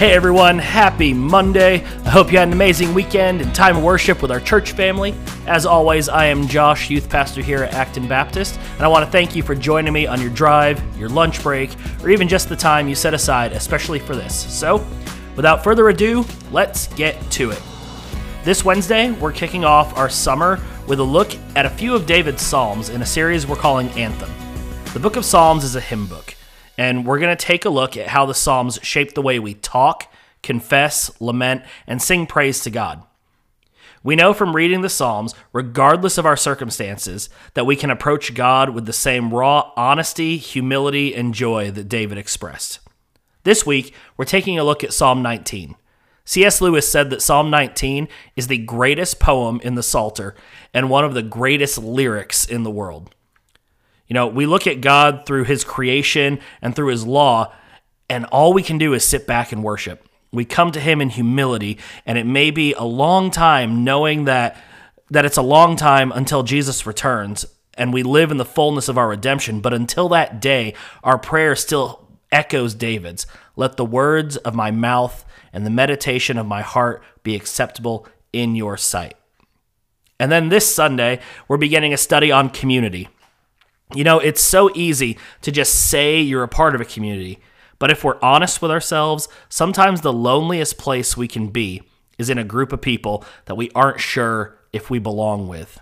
Hey everyone, happy Monday. I hope you had an amazing weekend and time of worship with our church family. As always, I am Josh, youth pastor here at Acton Baptist, and I want to thank you for joining me on your drive, your lunch break, or even just the time you set aside, especially for this. So, without further ado, let's get to it. This Wednesday, we're kicking off our summer with a look at a few of David's Psalms in a series we're calling Anthem. The book of Psalms is a hymn book and we're going to take a look at how the Psalms shape the way we talk, confess, lament, and sing praise to God. We know from reading the Psalms, regardless of our circumstances, that we can approach God with the same raw honesty, humility, and joy that David expressed. This week, we're taking a look at Psalm 19. C.S. Lewis said that Psalm 19 is the greatest poem in the Psalter and one of the greatest lyrics in the world. You know, we look at God through his creation and through his law, and all we can do is sit back and worship. We come to him in humility, and it may be a long time knowing that that it's a long time until Jesus returns and we live in the fullness of our redemption, but until that day, our prayer still echoes David's. Let the words of my mouth and the meditation of my heart be acceptable in your sight. And then this Sunday, we're beginning a study on community. You know, it's so easy to just say you're a part of a community, but if we're honest with ourselves, sometimes the loneliest place we can be is in a group of people that we aren't sure if we belong with.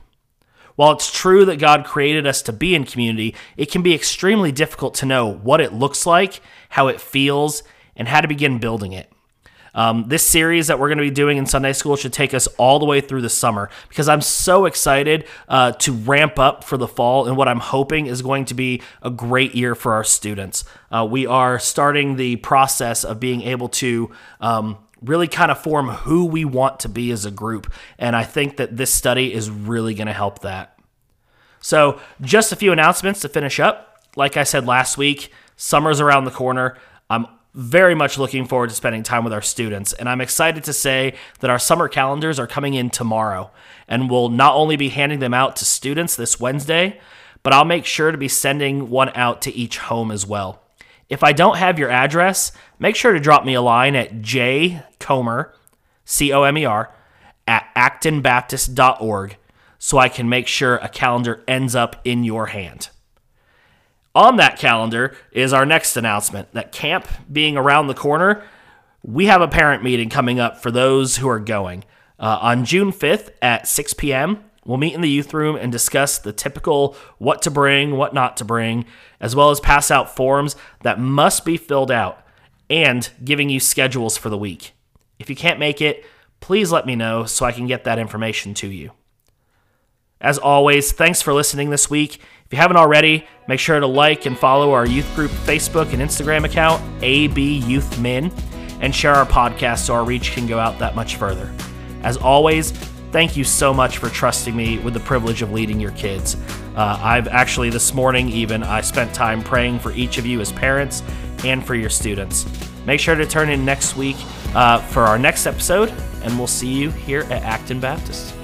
While it's true that God created us to be in community, it can be extremely difficult to know what it looks like, how it feels, and how to begin building it. Um, this series that we're going to be doing in Sunday school should take us all the way through the summer because I'm so excited uh, to ramp up for the fall and what I'm hoping is going to be a great year for our students. Uh, we are starting the process of being able to. Um, really kind of form who we want to be as a group. And I think that this study is really going to help that. So, just a few announcements to finish up. Like I said last week, summer's around the corner. I'm very much looking forward to spending time with our students. And I'm excited to say that our summer calendars are coming in tomorrow. And we'll not only be handing them out to students this Wednesday, but I'll make sure to be sending one out to each home as well. If I don't have your address, make sure to drop me a line at jcomer, C O M E R, at actonbaptist.org so I can make sure a calendar ends up in your hand. On that calendar is our next announcement that camp being around the corner, we have a parent meeting coming up for those who are going. Uh, on June 5th at 6 p.m., we'll meet in the youth room and discuss the typical what to bring, what not to bring, as well as pass out forms that must be filled out and giving you schedules for the week. If you can't make it, please let me know so I can get that information to you. As always, thanks for listening this week. If you haven't already, make sure to like and follow our youth group Facebook and Instagram account, AB Youth Men, and share our podcast so our reach can go out that much further. As always, thank you so much for trusting me with the privilege of leading your kids. Uh, I've actually, this morning even, I spent time praying for each of you as parents and for your students. Make sure to turn in next week uh, for our next episode, and we'll see you here at Acton Baptist.